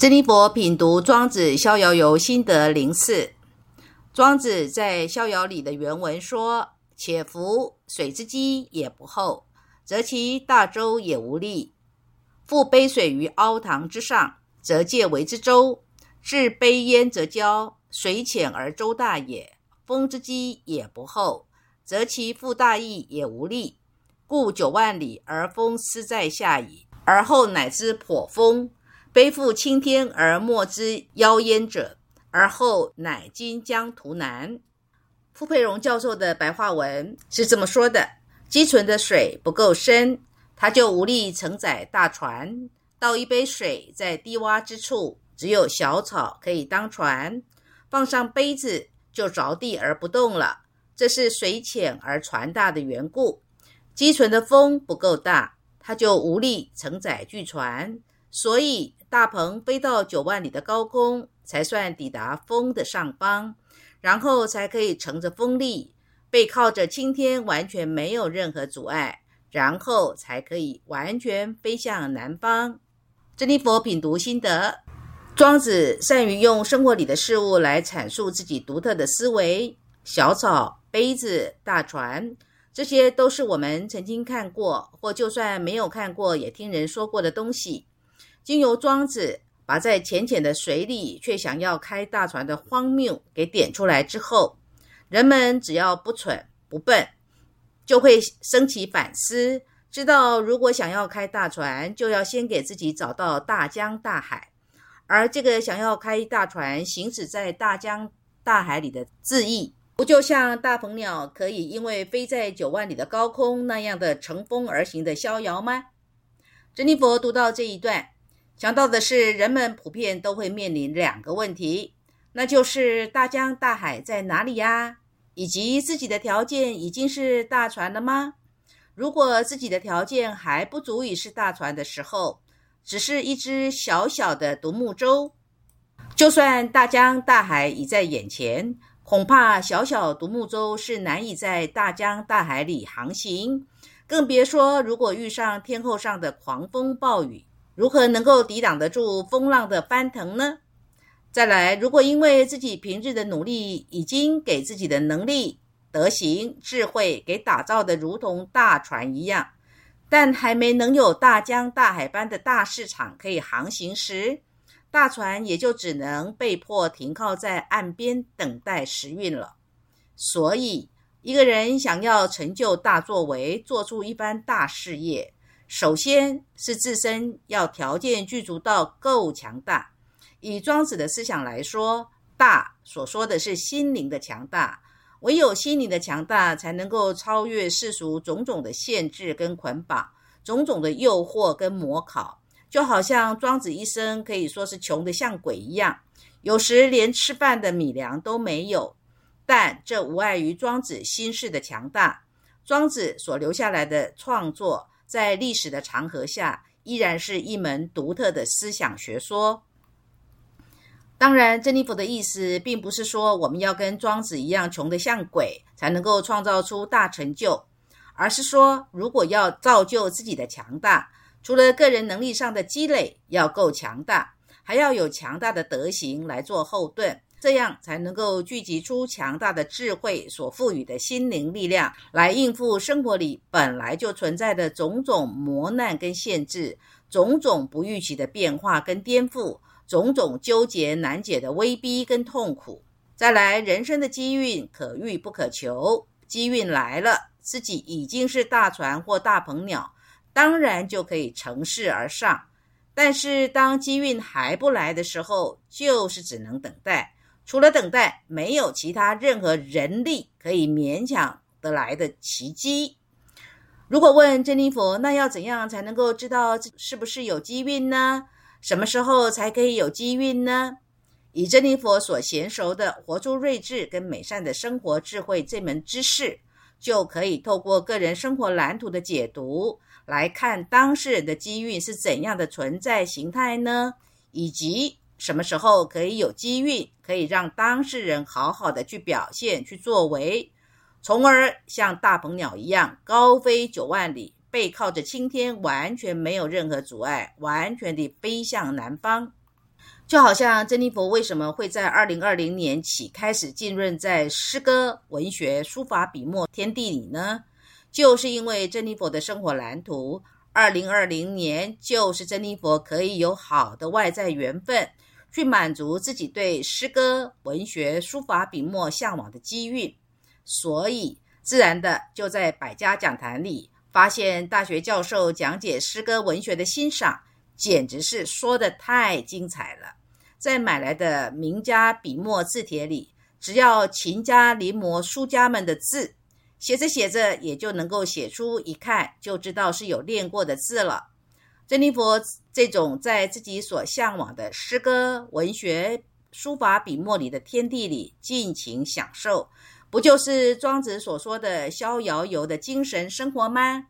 真尼佛品读《庄子逍遥游》心得零四。庄子在《逍遥》里的原文说：“且夫水之积也不厚，则其大舟也无力；覆杯水于凹塘之上，则介为之舟；置杯焉则交，水浅而舟大也。风之积也不厚，则其覆大翼也无力。故九万里而风斯在下矣，而后乃知颇风。”背负青天而莫之夭焉者，而后乃今将图南。傅佩荣教授的白话文是这么说的：积存的水不够深，它就无力承载大船。倒一杯水在低洼之处，只有小草可以当船，放上杯子就着地而不动了。这是水浅而船大的缘故。积存的风不够大，它就无力承载巨船。所以，大鹏飞到九万里的高空，才算抵达风的上方，然后才可以乘着风力，背靠着青天，完全没有任何阻碍，然后才可以完全飞向南方。珍妮佛品读心得：庄子善于用生活里的事物来阐述自己独特的思维。小草、杯子、大船，这些都是我们曾经看过，或就算没有看过，也听人说过的东西。经由庄子把在浅浅的水里却想要开大船的荒谬给点出来之后，人们只要不蠢不笨，就会升起反思，知道如果想要开大船，就要先给自己找到大江大海，而这个想要开大船行驶在大江大海里的字意，不就像大鹏鸟可以因为飞在九万里的高空那样的乘风而行的逍遥吗？珍妮佛读到这一段。想到的是，人们普遍都会面临两个问题，那就是大江大海在哪里呀？以及自己的条件已经是大船了吗？如果自己的条件还不足以是大船的时候，只是一只小小的独木舟，就算大江大海已在眼前，恐怕小小独木舟是难以在大江大海里航行，更别说如果遇上天后上的狂风暴雨。如何能够抵挡得住风浪的翻腾呢？再来，如果因为自己平日的努力，已经给自己的能力、德行、智慧给打造的如同大船一样，但还没能有大江大海般的大市场可以航行时，大船也就只能被迫停靠在岸边等待时运了。所以，一个人想要成就大作为，做出一番大事业。首先是自身要条件具足到够强大。以庄子的思想来说，大所说的是心灵的强大。唯有心灵的强大，才能够超越世俗种种的限制跟捆绑，种种的诱惑跟模考。就好像庄子一生可以说是穷得像鬼一样，有时连吃饭的米粮都没有。但这无碍于庄子心事的强大。庄子所留下来的创作。在历史的长河下，依然是一门独特的思想学说。当然，珍妮佛的意思并不是说我们要跟庄子一样穷得像鬼，才能够创造出大成就，而是说，如果要造就自己的强大，除了个人能力上的积累要够强大，还要有强大的德行来做后盾。这样才能够聚集出强大的智慧所赋予的心灵力量，来应付生活里本来就存在的种种磨难跟限制，种种不预期的变化跟颠覆，种种纠结难解的威逼跟痛苦。再来，人生的机运可遇不可求，机运来了，自己已经是大船或大鹏鸟，当然就可以乘势而上。但是当机运还不来的时候，就是只能等待。除了等待，没有其他任何人力可以勉强得来的奇迹。如果问珍妮佛，那要怎样才能够知道是不是有机运呢？什么时候才可以有机运呢？以珍妮佛所娴熟的活出睿智跟美善的生活智慧这门知识，就可以透过个人生活蓝图的解读，来看当事人的机运是怎样的存在形态呢？以及。什么时候可以有机运，可以让当事人好好的去表现、去作为，从而像大鹏鸟一样高飞九万里，背靠着青天，完全没有任何阻碍，完全地飞向南方。就好像珍妮佛为什么会在二零二零年起开始浸润在诗歌、文学、书法、笔墨天地里呢？就是因为珍妮佛的生活蓝图，二零二零年就是珍妮佛可以有好的外在缘分，去满足自己对诗歌、文学、书法、笔墨向往的机遇，所以自然的就在百家讲坛里发现大学教授讲解诗歌文学的欣赏，简直是说的太精彩了。在买来的名家笔墨字帖里，只要勤加临摹书家们的字，写着写着也就能够写出一看就知道是有练过的字了。珍妮佛这种在自己所向往的诗歌、文学、书法、笔墨里的天地里尽情享受，不就是庄子所说的逍遥游的精神生活吗？